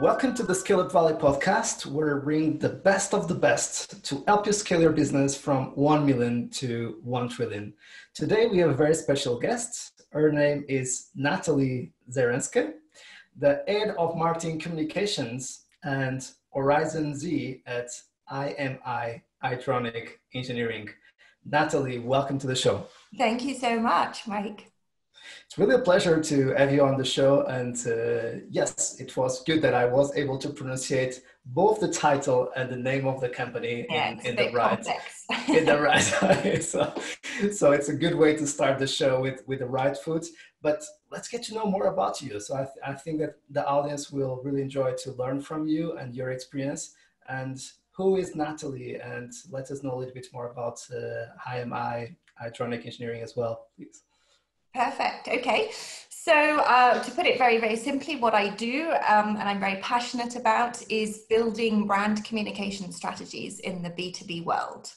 welcome to the Scale Up Valley podcast, where we bring the best of the best to help you scale your business from 1 million to 1 trillion. Today, we have a very special guest. Her name is Natalie Zerenske, the head of marketing communications and Horizon Z at IMI Hydronic Engineering. Natalie, welcome to the show. Thank you so much, Mike. It's really a pleasure to have you on the show. And uh, yes, it was good that I was able to pronunciate both the title and the name of the company yeah, in, in the right in the right. So, so it's a good way to start the show with with the right foot. But let's get to know more about you. So I, th- I think that the audience will really enjoy to learn from you and your experience. And who is Natalie? And let us know a little bit more about uh, IMI Hydronic Engineering as well, please. Perfect. Okay. So, uh, to put it very, very simply, what I do um, and I'm very passionate about is building brand communication strategies in the B2B world.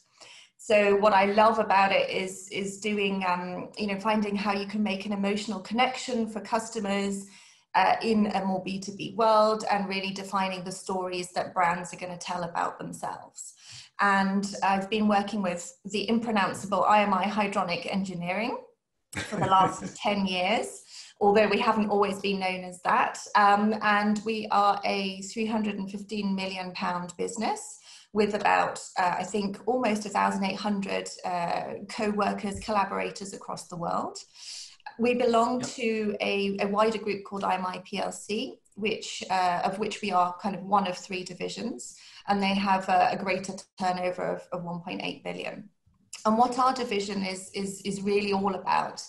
So, what I love about it is, is doing, um, you know, finding how you can make an emotional connection for customers uh, in a more B2B world and really defining the stories that brands are going to tell about themselves. And I've been working with the impronounceable IMI Hydronic Engineering for the last 10 years, although we haven't always been known as that. Um, and we are a 315 million pound business with about, uh, I think, almost 1,800 uh, co-workers, collaborators across the world. We belong yep. to a, a, wider group called IMI PLC, which, uh, of which we are kind of one of three divisions, and they have a, a greater turnover of, of 1.8 billion. And what our division is, is, is really all about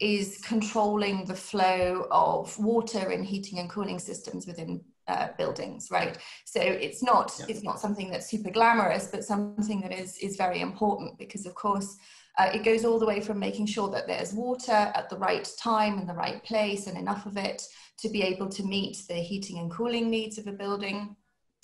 is controlling the flow of water in heating and cooling systems within uh, buildings, right? So it's not yeah. it's not something that's super glamorous, but something that is is very important because, of course, uh, it goes all the way from making sure that there's water at the right time in the right place and enough of it to be able to meet the heating and cooling needs of a building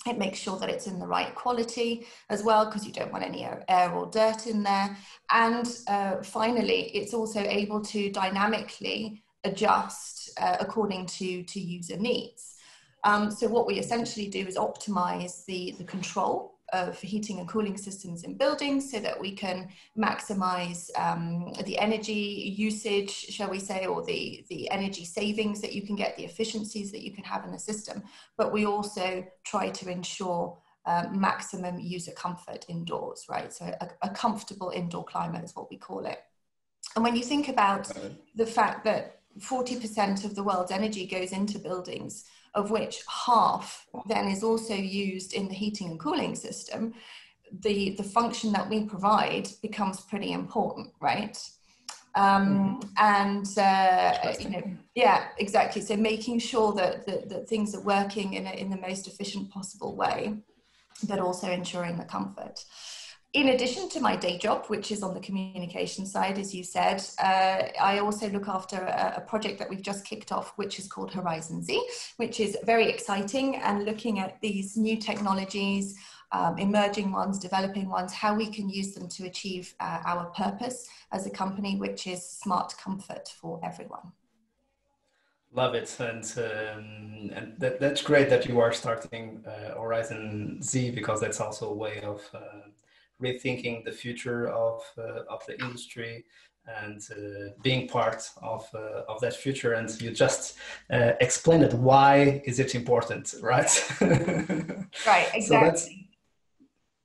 it makes sure that it's in the right quality as well because you don't want any air or dirt in there. And uh, finally, it's also able to dynamically adjust uh, according to, to user needs. Um, so what we essentially do is optimize the, the control of heating and cooling systems in buildings so that we can maximize um, the energy usage, shall we say, or the, the energy savings that you can get, the efficiencies that you can have in the system. But we also try to ensure um, maximum user comfort indoors, right? So a, a comfortable indoor climate is what we call it. And when you think about the fact that 40% of the world's energy goes into buildings, of which half then is also used in the heating and cooling system, the, the function that we provide becomes pretty important, right? Um, mm-hmm. and uh, you know, yeah, exactly. So making sure that, that, that things are working in, a, in the most efficient possible way, but also ensuring the comfort in addition to my day job, which is on the communication side, as you said, uh, I also look after a, a, project that we've just kicked off, which is called Horizon Z, which is very exciting and looking at these new technologies, um, emerging ones, developing ones, how we can use them to achieve uh, our purpose as a company, which is smart comfort for everyone. Love it, and um, and that, that's great that you are starting uh, Horizon Z because that's also a way of uh, rethinking the future of uh, of the industry and uh, being part of uh, of that future. And you just uh, explained it. Why is it important right? Right exactly so that's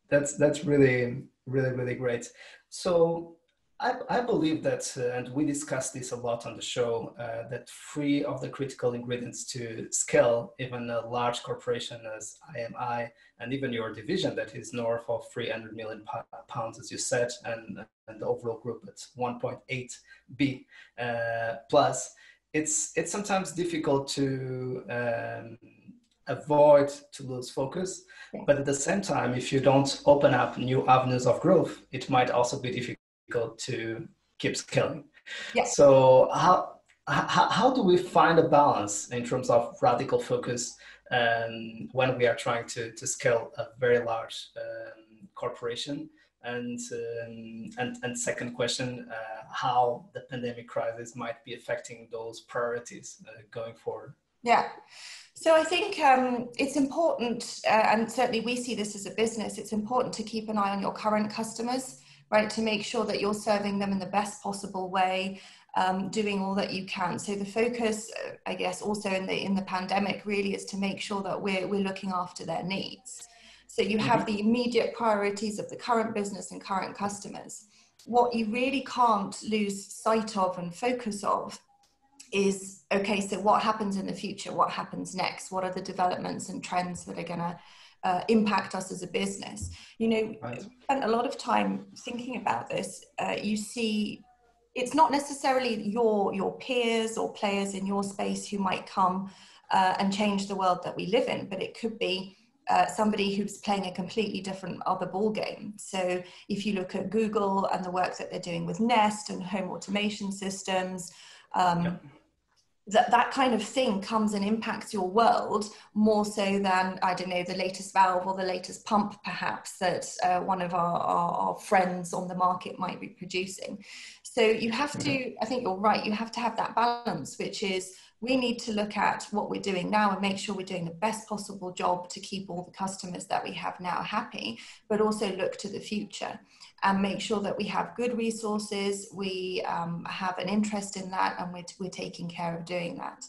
that's that's really really really great. So I, I believe that, uh, and we discussed this a lot on the show, uh, that three of the critical ingredients to scale even a large corporation as IMI and even your division that is north of 300 million pounds, as you said, and, and the overall group at 1.8 B uh, plus, it's, it's sometimes difficult to um, avoid to lose focus. But at the same time, if you don't open up new avenues of growth, it might also be difficult to keep scaling. Yes. So how, how, how do we find a balance in terms of radical focus um, when we are trying to, to scale a very large um, corporation? And, um, and, and second question, uh, how the pandemic crisis might be affecting those priorities uh, going forward? Yeah. So I think um, it's important, uh, and certainly we see this as a business, it's important to keep an eye on your current customers, right? To make sure that you're serving them in the best possible way, um, doing all that you can. So the focus, uh, I guess, also in the in the pandemic really is to make sure that we're we're looking after their needs. So you have mm-hmm. the immediate priorities of the current business and current customers. What you really can't lose sight of and focus of is okay so what happens in the future what happens next what are the developments and trends that are going to uh, impact us as a business you know right. spent a lot of time thinking about this uh, you see it's not necessarily your your peers or players in your space who might come uh, and change the world that we live in but it could be uh, somebody who's playing a completely different other ball game. So if you look at Google and the work that they're doing with Nest and home automation systems, um, yep that that kind of thing comes and impacts your world more so than i don't know the latest valve or the latest pump perhaps that uh, one of our, our, our, friends on the market might be producing so you have to mm-hmm. i think you're right you have to have that balance which is we need to look at what we're doing now and make sure we're doing the best possible job to keep all the customers that we have now happy, but also look to the future and make sure that we have good resources, we um, have an interest in that, and we're, we're taking care of doing that.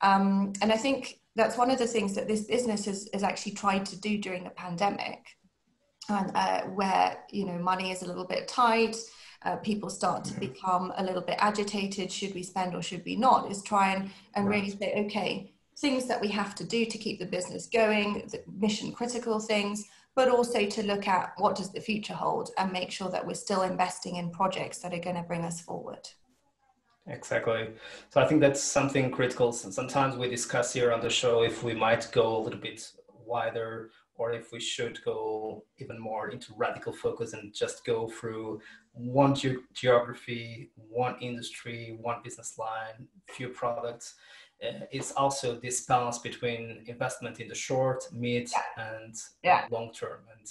Um, and I think that's one of the things that this business has, has actually tried to do during the pandemic, and uh, where you know money is a little bit tight uh, people start to become a little bit agitated should we spend or should we not? Is try and, and right. really say okay things that we have to do to keep the business going the mission critical things but also to look at what does the future hold and make sure that we're still investing in projects that are going to bring us forward. Exactly. So i think that's something critical. Sometimes we discuss here on the show if we might go a little bit wider or if we should go even more into radical focus and just go through one ge- geography, one industry, one business line, few products. Uh, it's also this balance between investment in the short, mid, and yeah. long term. And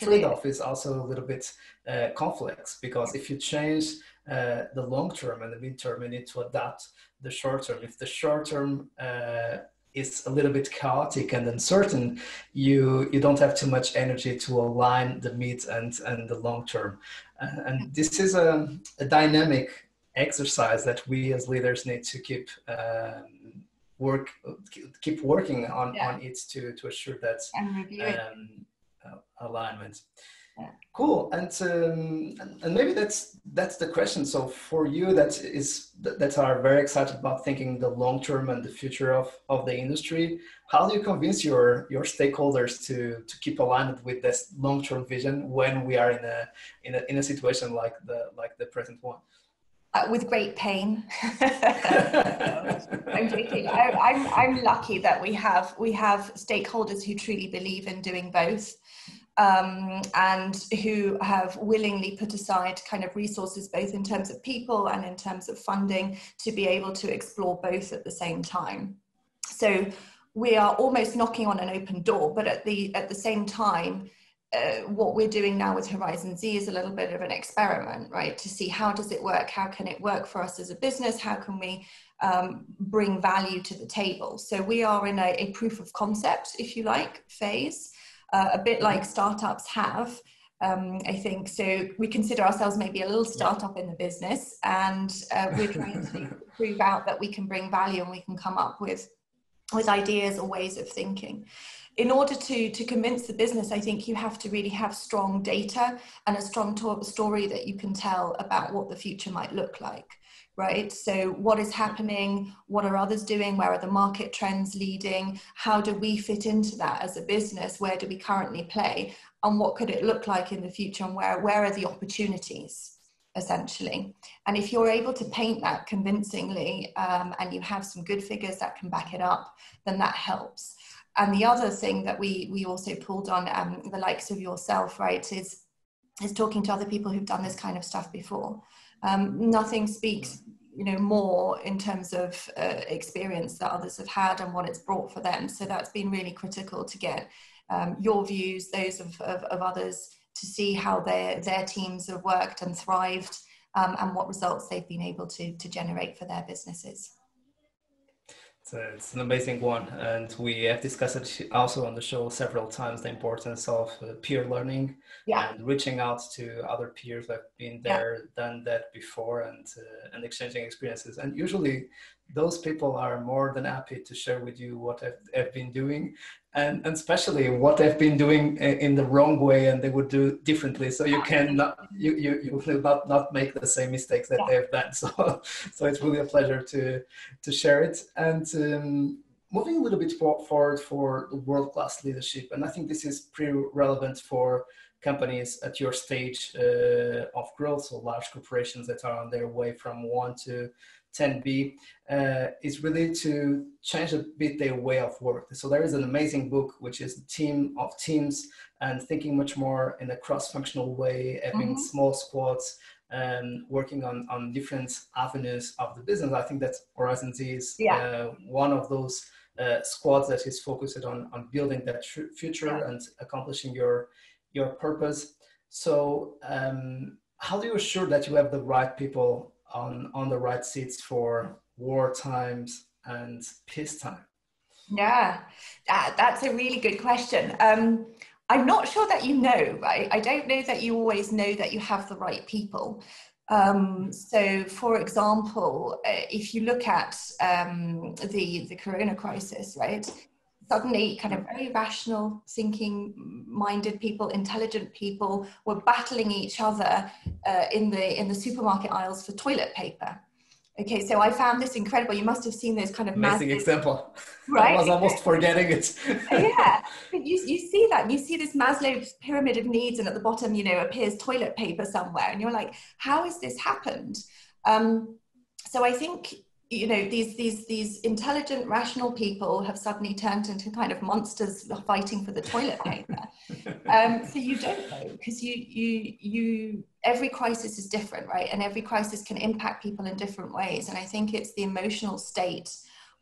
trade-off is also a little bit uh, complex because if you change uh, the long term and the mid term, you need to adapt the short term. If the short term uh, is a little bit chaotic and uncertain, you you don't have too much energy to align the mid and and the long term. Uh, and this is a, a, dynamic exercise that we as leaders need to keep um, work keep working on yeah. on it to to assure that um, uh, alignment. Cool, and, um, and maybe that's that's the question. So for you, that is that are very excited about thinking the long term and the future of, of the industry. How do you convince your your stakeholders to to keep aligned with this long term vision when we are in a in a in a situation like the like the present one? Uh, with great pain. I'm joking. I, I'm I'm lucky that we have we have stakeholders who truly believe in doing both um, and who have willingly put aside kind of resources, both in terms of people and in terms of funding, to be able to explore both at the same time. So we are almost knocking on an open door, but at the at the same time, uh, what we're doing now with Horizon Z is a little bit of an experiment, right? To see how does it work? How can it work for us as a business? How can we um, bring value to the table? So we are in a, a proof of concept, if you like, phase uh, a bit like startups have. Um, I think so. We consider ourselves maybe a little startup in the business, and uh, we're trying to prove out that we can bring value and we can come up with with ideas or ways of thinking. In order to to convince the business, I think you have to really have strong data and a strong to- story that you can tell about what the future might look like right? So, what is happening? What are others doing? Where are the market trends leading? How do we fit into that as a business? Where do we currently play? And what could it look like in the future? And where, where are the opportunities? essentially. And if you're able to paint that convincingly um, and you have some good figures that can back it up, then that helps. And the other thing that we we also pulled on um, the likes of yourself, right, is is talking to other people who've done this kind of stuff before um, nothing speaks you know more in terms of uh, experience that others have had and what it's brought for them. So that's been really critical to get um, your views those of, of, of, others to see how their their teams have worked and thrived um, and what results they've been able to to generate for their businesses It's, it's, an amazing one, and we have discussed it also on the show several times. The importance of uh, peer learning yeah. and reaching out to other peers that have been there, yeah. done that before, and uh, and exchanging experiences. And usually, those people are more than happy to share with you what have, have been doing and, and especially what they've been doing in the wrong way and they would do differently. So you can not you, you, you will not not make the same mistakes that yeah. they've done. So so it's really a pleasure to to share it. And um, moving a little bit forward for world-class leadership and i think this is pretty relevant for companies at your stage uh, of growth. So large corporations that are on their way from one to 10B uh, is really to change a bit their way of work. So there is an amazing book, which is the team of teams and thinking much more in a cross-functional way, having mm-hmm. small squads and working on, on different avenues of the business. I think that Horizon Z is yeah. uh, one of those uh, squads that is focused on, on building that tr- future yeah. and accomplishing your, your purpose. So um, how do you assure that you have the right people on on the right seats for war times and peacetime? Yeah, that, that's a really good question. Um, I'm not sure that you know, right? I don't know that you always know that you have the right people. Um, so, for example, uh, if you look at um, the the Corona crisis, right? Suddenly kind of very rational thinking minded people intelligent people were battling each other uh, in the in the supermarket aisles for toilet paper. Okay so i found this incredible. You must have seen those kind of amazing massive, example. Right i was almost forgetting it. Yeah. You, you see that. You see this maslow's pyramid of needs and at the bottom you know appears toilet paper somewhere. And you're like how has this happened? Um, so i think you know these these these intelligent rational people have suddenly turned into kind of monsters fighting for the toilet paper. Um, so you don't know because you you you every crisis is different right? And every crisis can impact people in different ways. And i think it's the emotional state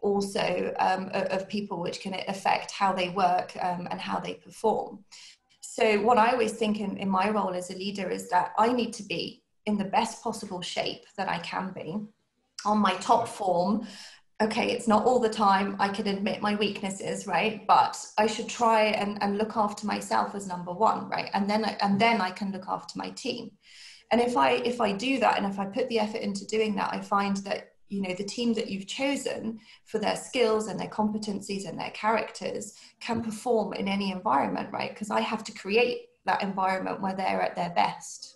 also um, of, people which can affect how they work um, and how they perform. So what i always think in, in my role as a leader is that i need to be in the best possible shape that i can be on my top form. Okay it's not all the time i can admit my weaknesses right? But i should try and, and look after myself as number one right? And then I, and then i can look after my team. And if i if i do that and if i put the effort into doing that i find that you know the team that you've chosen for their skills and their competencies and their characters can perform in any environment right? Because i have to create that environment where they're at their best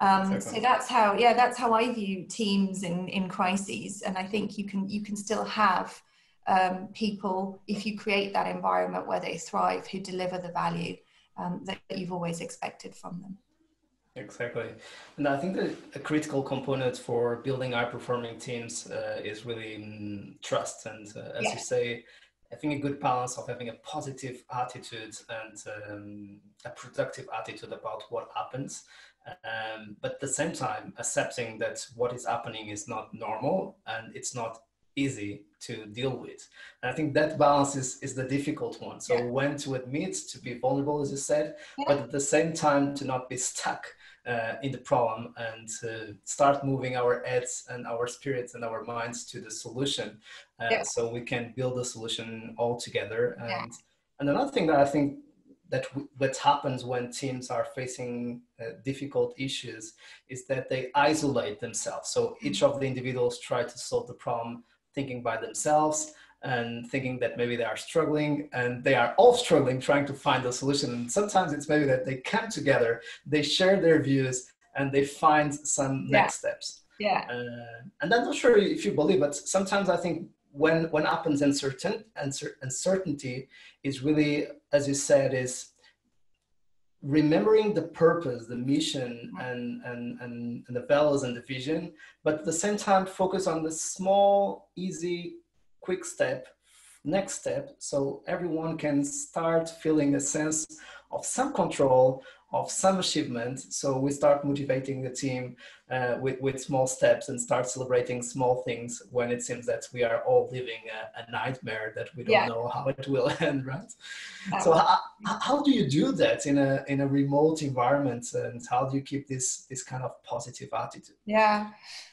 um, so that's how, yeah, that's how I view teams in, in crises. And I think you can, you can still have um, people, if you create that environment where they thrive, who deliver the value um, that you've always expected from them. Exactly. And I think that a critical component for building high performing teams uh, is really um, trust. And uh, as you say, I think a good balance of having a positive attitude and um, a productive attitude about what happens um, but at the same time accepting that what is happening is not normal and it's not easy to deal with and i think that balance is, is the difficult one so yeah. when to admit to be vulnerable as you said yeah. but at the same time to not be stuck uh, in the problem and to start moving our heads and our spirits and our minds to the solution uh, yeah. so we can build a solution all together and and another thing that i think that what happens when teams are facing uh, difficult issues is that they isolate themselves. So each of the individuals try to solve the problem thinking by themselves and thinking that maybe they are struggling and they are all struggling trying to find a solution. And sometimes it's maybe that they come together, they share their views and they find some yeah. next steps. Yeah. Uh, and I'm not sure if you believe, but sometimes I think when when happens uncertain uncertainty is really as you said is remembering the purpose the mission and, and and and the values and the vision but at the same time focus on the small easy quick step next step so everyone can start feeling a sense of some control of some achievement. So we start motivating the team uh, with, with small steps and start celebrating small things when it seems that we are all living a, a nightmare that we don't yeah. know how it will end, right? so how, how do you do that in a in a remote environment, and how do you keep this this kind of positive attitude? Yeah,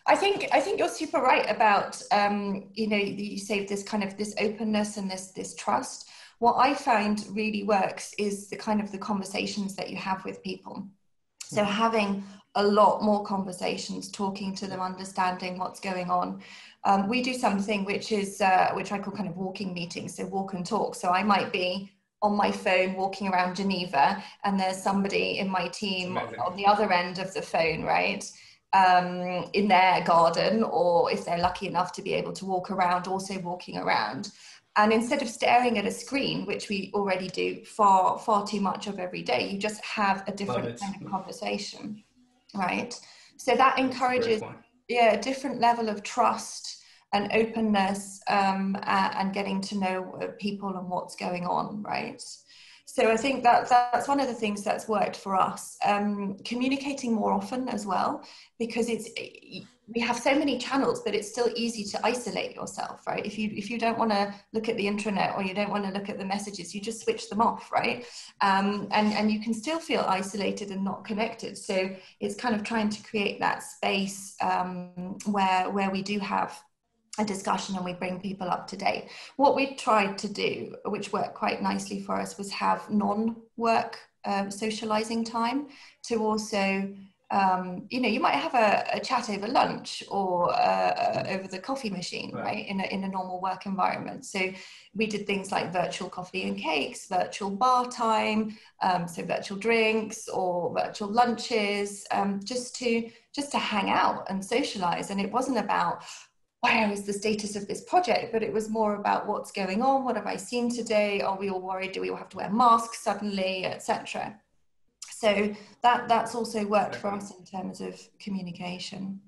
I think I think you're super right about um, you know you say this kind of this openness and this this trust what I find really works is the kind of the conversations that you have with people. So mm. having a lot more conversations, talking to them, understanding what's going on. Um, we do something which is uh, which I call kind of walking meetings, so walk and talk. So I might be on my phone walking around Geneva, and there's somebody in my team on the other end of the phone, right? Um, in their garden, or if they're lucky enough to be able to walk around, also walking around. And instead of staring at a screen, which we already do far, far too much of every day, you just have a different kind of conversation, right? So that encourages, yeah, a different level of trust and openness um, and getting to know uh, people and what's going on, right? So I think that that's one of the things that's worked for us. Um, communicating more often as well, because it's we have so many channels, but it's still easy to isolate yourself, right? If you if you don't want to look at the intranet or you don't want to look at the messages, you just switch them off, right? Um, and and you can still feel isolated and not connected. So it's kind of trying to create that space um, where where we do have a discussion and we bring people up to date. What we tried to do, which worked quite nicely for us, was have non-work um, socializing time to also, um, you know, you might have a, a chat over lunch or uh, over the coffee machine, right, right in, a, in a normal work environment. So we did things like virtual coffee and cakes, virtual bar time, um, so virtual drinks or virtual lunches, um, just to just to hang out and socialize. And it wasn't about where is the status of this project? But it was more about what's going on, what have I seen today? Are we all worried? Do we all have to wear masks suddenly, etc. So that that's also worked for us in terms of communication.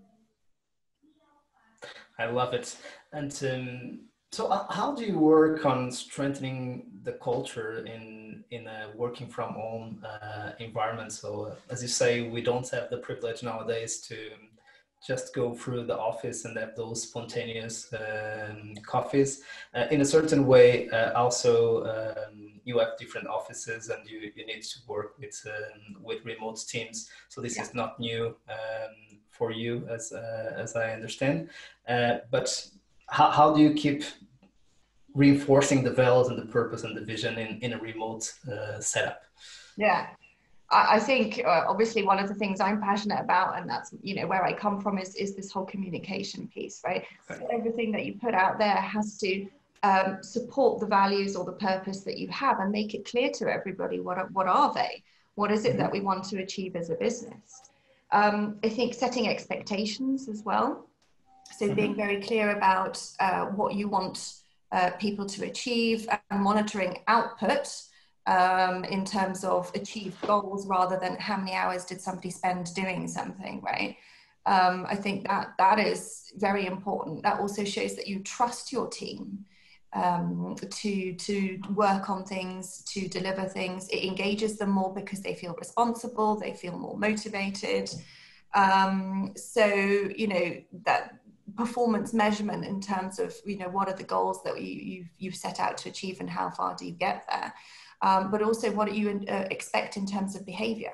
I love it. And um, so, how do you work on strengthening the culture in in a working from home uh, environment? So, as you say, we don't have the privilege nowadays to just go through the office and have those spontaneous um, coffees. Uh, in a certain way, uh, also um, you have different offices and you, you need to work with um, with remote teams. So this yeah. is not new um, for you, as uh, as I understand. Uh, but how, how do you keep reinforcing the values and the purpose and the vision in, in a remote uh, setup? Yeah, I think uh, obviously one of the things I'm passionate about, and that's you know where I come from, is is this whole communication piece, right? right. So everything that you put out there has to um, support the values or the purpose that you have, and make it clear to everybody what are, what are they? What is it mm-hmm. that we want to achieve as a business? Um, I think setting expectations as well. So mm-hmm. being very clear about uh, what you want uh, people to achieve and monitoring output um, in terms of achieved goals rather than how many hours did somebody spend doing something, right? Um, I think that that is very important. That also shows that you trust your team um, to to work on things, to deliver things. It engages them more because they feel responsible, they feel more motivated. Um, so you know that performance measurement in terms of you know what are the goals that you, you've, you've set out to achieve and how far do you get there um, but also what you uh, expect in terms of behavior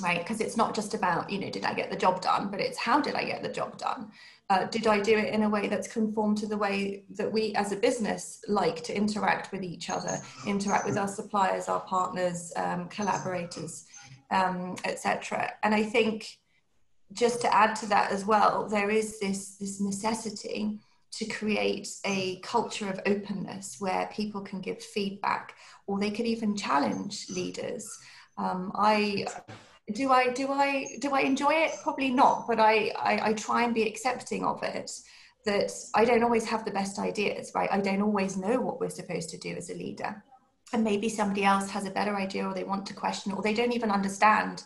right? Because it's not just about you know did i get the job done but it's how did i get the job done? Uh, did i do it in a way that's conformed to the way that we as a business like to interact with each other interact with our suppliers our partners um, collaborators um, etc and i think just to add to that as well there is this this necessity to create a culture of openness where people can give feedback or they could even challenge leaders. Um, I do I do I do I enjoy it? Probably not, but I, I, I try and be accepting of it. That I don't always have the best ideas, right? I don't always know what we're supposed to do as a leader, and maybe somebody else has a better idea, or they want to question, or they don't even understand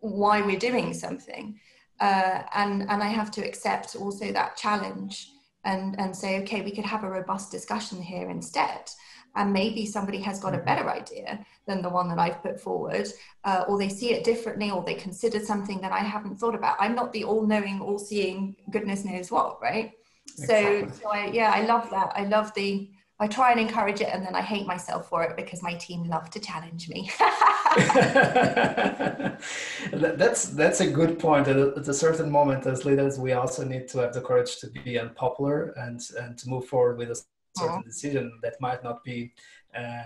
why we're doing something. Uh, and and I have to accept also that challenge and and say, okay, we could have a robust discussion here instead and maybe somebody has got a mm-hmm. better idea than the one that I've put forward, uh, or they see it differently, or they consider something that I haven't thought about. I'm not the all-knowing, all-seeing, goodness knows what, right? Exactly. So, so I, yeah, I love that. I love the. I try and encourage it, and then I hate myself for it because my team love to challenge me. that's that's a good point. At a certain moment, as leaders, we also need to have the courage to be unpopular and and to move forward with a certain mm-hmm. decision that might not be, uh,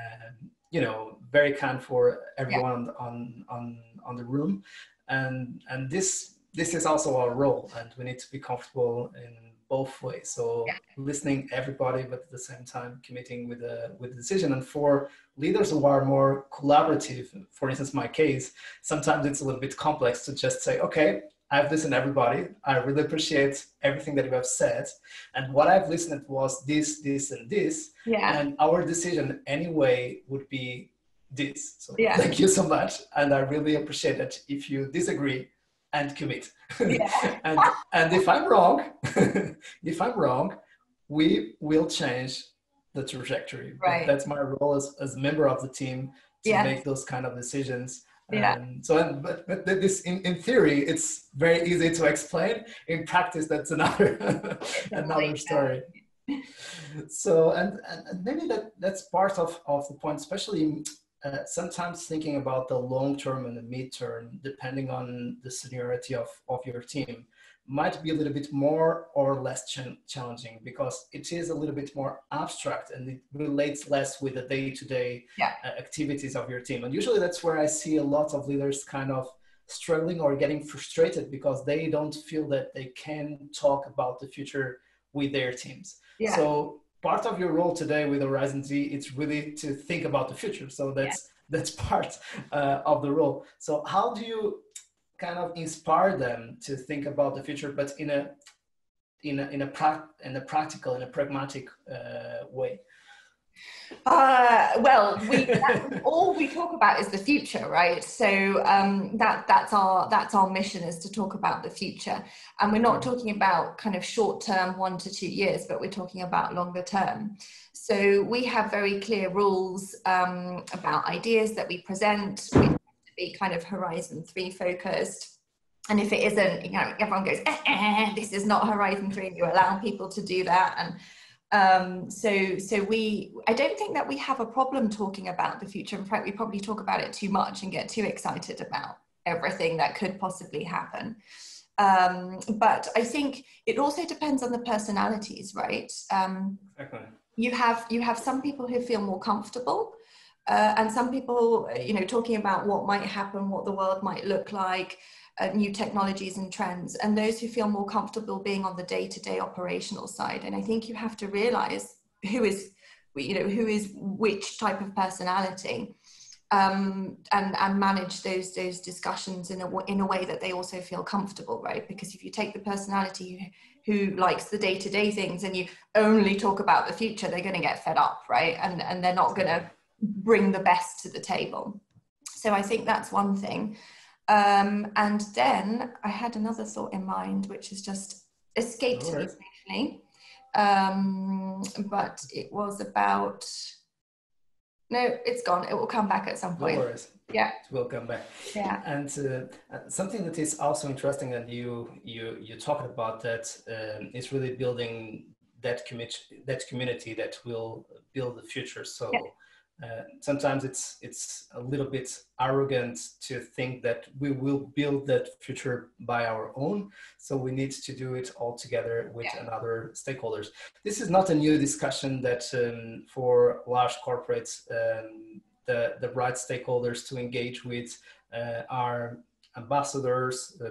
you know, very kind for everyone yeah. on on on the room, and and this this is also our role, and we need to be comfortable in both ways. So yeah. listening everybody, but at the same time committing with a with the decision. And for leaders who are more collaborative, for instance, my case, sometimes it's a little bit complex to just say, okay, I've listened everybody. I really appreciate everything that you have said. And what I've listened was this, this, and this. Yeah. And our decision anyway would be this. So yeah. thank you so much. And I really appreciate that if you disagree and commit. Yeah. and and if I'm wrong, if I'm wrong, we will change the trajectory. Right. That's my role as, as a member of the team to yeah. make those kind of decisions yeah. Um, so, but, but this in, in theory, it's very easy to explain. In practice, that's another another story. so, and, and maybe that that's part of, of the point, especially uh, sometimes thinking about the long term and the mid term, depending on the seniority of, of your team might be a little bit more or less ch- challenging because it is a little bit more abstract and it relates less with the day-to-day yeah. uh, activities of your team and usually that's where i see a lot of leaders kind of struggling or getting frustrated because they don't feel that they can talk about the future with their teams yeah. so part of your role today with horizon z it's really to think about the future so that's yeah. that's part uh, of the role so how do you kind of inspire them to think about the future, but in a in a in a, pra- in a practical, in a pragmatic uh, way. Uh, well, we all we talk about is the future, right? So um, that that's our that's our mission is to talk about the future, and we're not talking about kind of short term, one to two years, but we're talking about longer term. So we have very clear rules um, about ideas that we present. We have to be kind of horizon three focused and if it isn't you know everyone goes eh, eh, this is not horizon three you allow people to do that and um, so so we i don't think that we have a problem talking about the future. In fact we probably talk about it too much and get too excited about everything that could possibly happen. Um, but i think it also depends on the personalities right? Um, exactly. you have you have some people who feel more comfortable uh, and some people, you know, talking about what might happen, what the world might look like, uh, new technologies and trends, and those who feel more comfortable being on the day-to-day operational side. And I think you have to realize who is, you know, who is which type of personality, um, and and manage those those discussions in a in a way that they also feel comfortable, right? Because if you take the personality who, who likes the day-to-day things and you only talk about the future, they're going to get fed up, right? And and they're not going to bring the best to the table. So I think that's one thing. Um, and then I had another thought in mind, which has just escaped right. me briefly. Um, but it was about. No, it's gone. It will come back at some point. No worries. Yeah, it will come back. Yeah, and uh, something that is also interesting, and you you you talked about that um, is really building that community that community that will build the future. So. Yeah uh, sometimes it's it's a little bit arrogant to think that we will build that future by our own so we need to do it all together with yeah. another stakeholders this is not a new discussion that um, for large corporates um, the the right stakeholders to engage with uh, are ambassadors uh,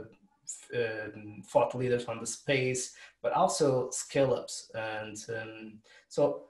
um, thought leaders on the space but also scale ups and um, so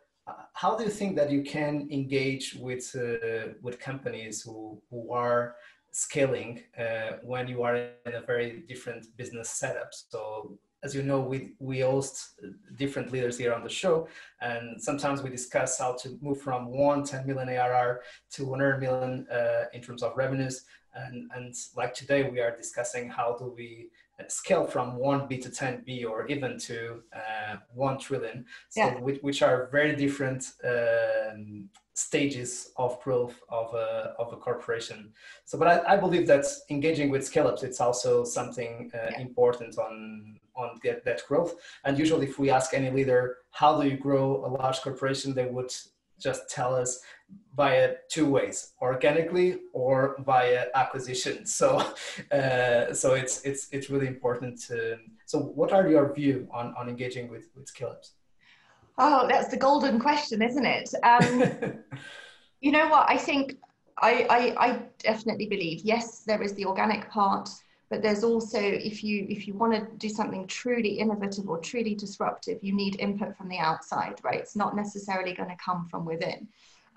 how do you think that you can engage with uh, with companies who who are scaling uh, when you are in a very different business setup? So as you know we we host different leaders here on the show and sometimes we discuss how to move from 1 10 million arr to 100 million uh, in terms of revenues and and like today we are discussing how do we scale from 1b to 10b or even to uh, 1 trillion so yeah. which, which, are very different um, stages of growth of a, of a corporation. So but I, I believe that engaging with scale ups it's also something uh, yeah. important on on that, that growth. And usually if we ask any leader how do you grow a large corporation? they would just tell us via two ways organically or via acquisition. So uh, so it's it's it's really important to so what are your view on on engaging with with scale-ups oh that's the golden question isn't it um, you know what i think I, I i definitely believe yes there is the organic part but there's also if you if you want to do something truly innovative or truly disruptive you need input from the outside right it's not necessarily going to come from within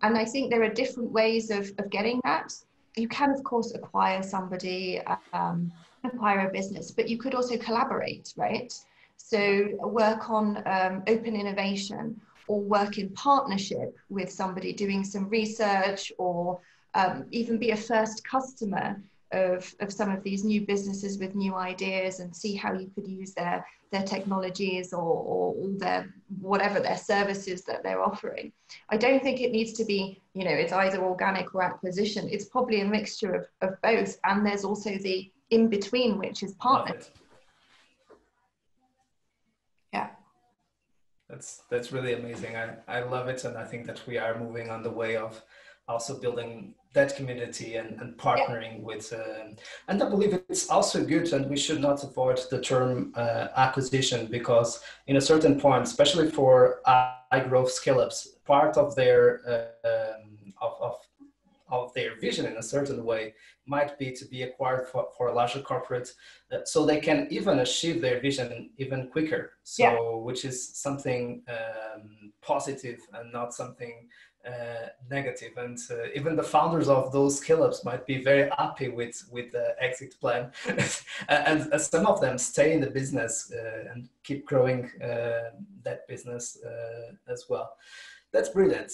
and I think there are different ways of, of getting that. You can, of course, acquire somebody, um, acquire a business, but you could also collaborate, right? So work on um, open innovation or work in partnership with somebody doing some research or um, even be a first customer of, of some of these new businesses with new ideas and see how you could use their their technologies or, or all their whatever their services that they're offering. I don't think it needs to be, you know, it's either organic or acquisition. It's probably a mixture of, of both. And there's also the in between, which is partner. Yeah. That's that's really amazing. I, I love it and I think that we are moving on the way of also building that community and, and partnering yeah. with uh, and i believe it's also good and we should not avoid the term uh, acquisition because in a certain point especially for high growth scale ups part of their uh, um, of, of, of their vision in a certain way might be to be acquired for, for a larger corporate uh, so they can even achieve their vision even quicker. So yeah. which is something um, positive and not something uh, negative. And uh, even the founders of those scale-ups might be very happy with with the exit plan. And uh, some of them stay in the business uh, and keep growing uh, that business as well. That's brilliant.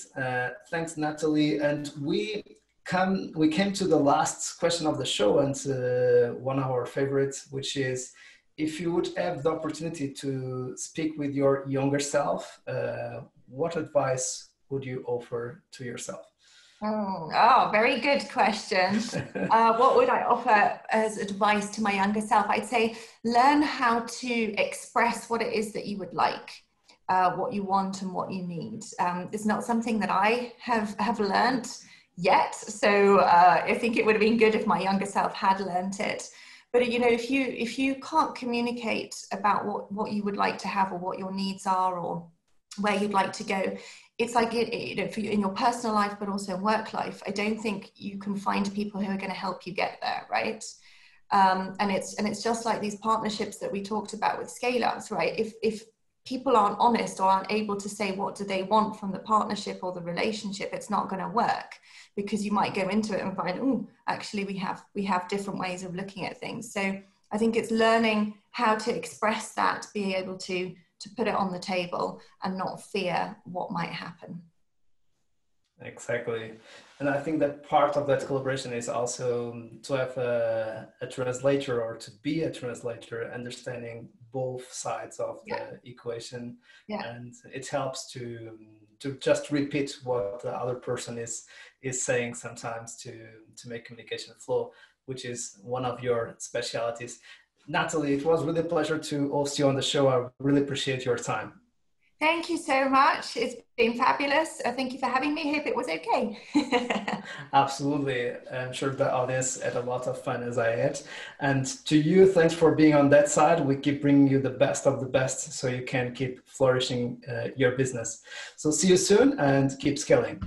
Thanks natalie. And we come we came to the last question of the show and one of our favorites which is if you would have the opportunity to speak with your younger self what advice would you offer to yourself? Oh, oh very good question. uh, what would I offer as advice to my younger self? I'd say learn how to express what it is that you would like. Uh, what you want and what you need. Um, it's not something that I have have learned yet, so uh, I think it would have been good if my younger self had learnt it. But you know, if you if you can't communicate about what what you would like to have or what your needs are or where you'd like to go, it's like it, you know, for you, in your personal life, but also in work life. I don't think you can find people who are going to help you get there, right? Um, and it's and it's just like these partnerships that we talked about with scale ups, right? If if people aren't honest or aren't able to say what do they want from the partnership or the relationship, it's not going to work because you might go into it and find, oh, actually we have we have different ways of looking at things. So I think it's learning how to express that, being able to to put it on the table and not fear what might happen. Exactly. And I think that part of that collaboration is also um, to have a, a translator or to be a translator, understanding both sides of yeah. the equation. Yeah. And it helps to um, to just repeat what the other person is is saying sometimes to to make communication flow, which is one of your specialities. Natalie, it was really a pleasure to host you on the show. I really appreciate your time. Thank you so much. It's been fabulous. Uh, thank you for having me. Hope it was okay. Absolutely. I'm sure the audience had a lot of fun as I had. And to you, thanks for being on that side. We keep bringing you the best of the best so you can keep flourishing uh, your business. So see you soon and keep scaling.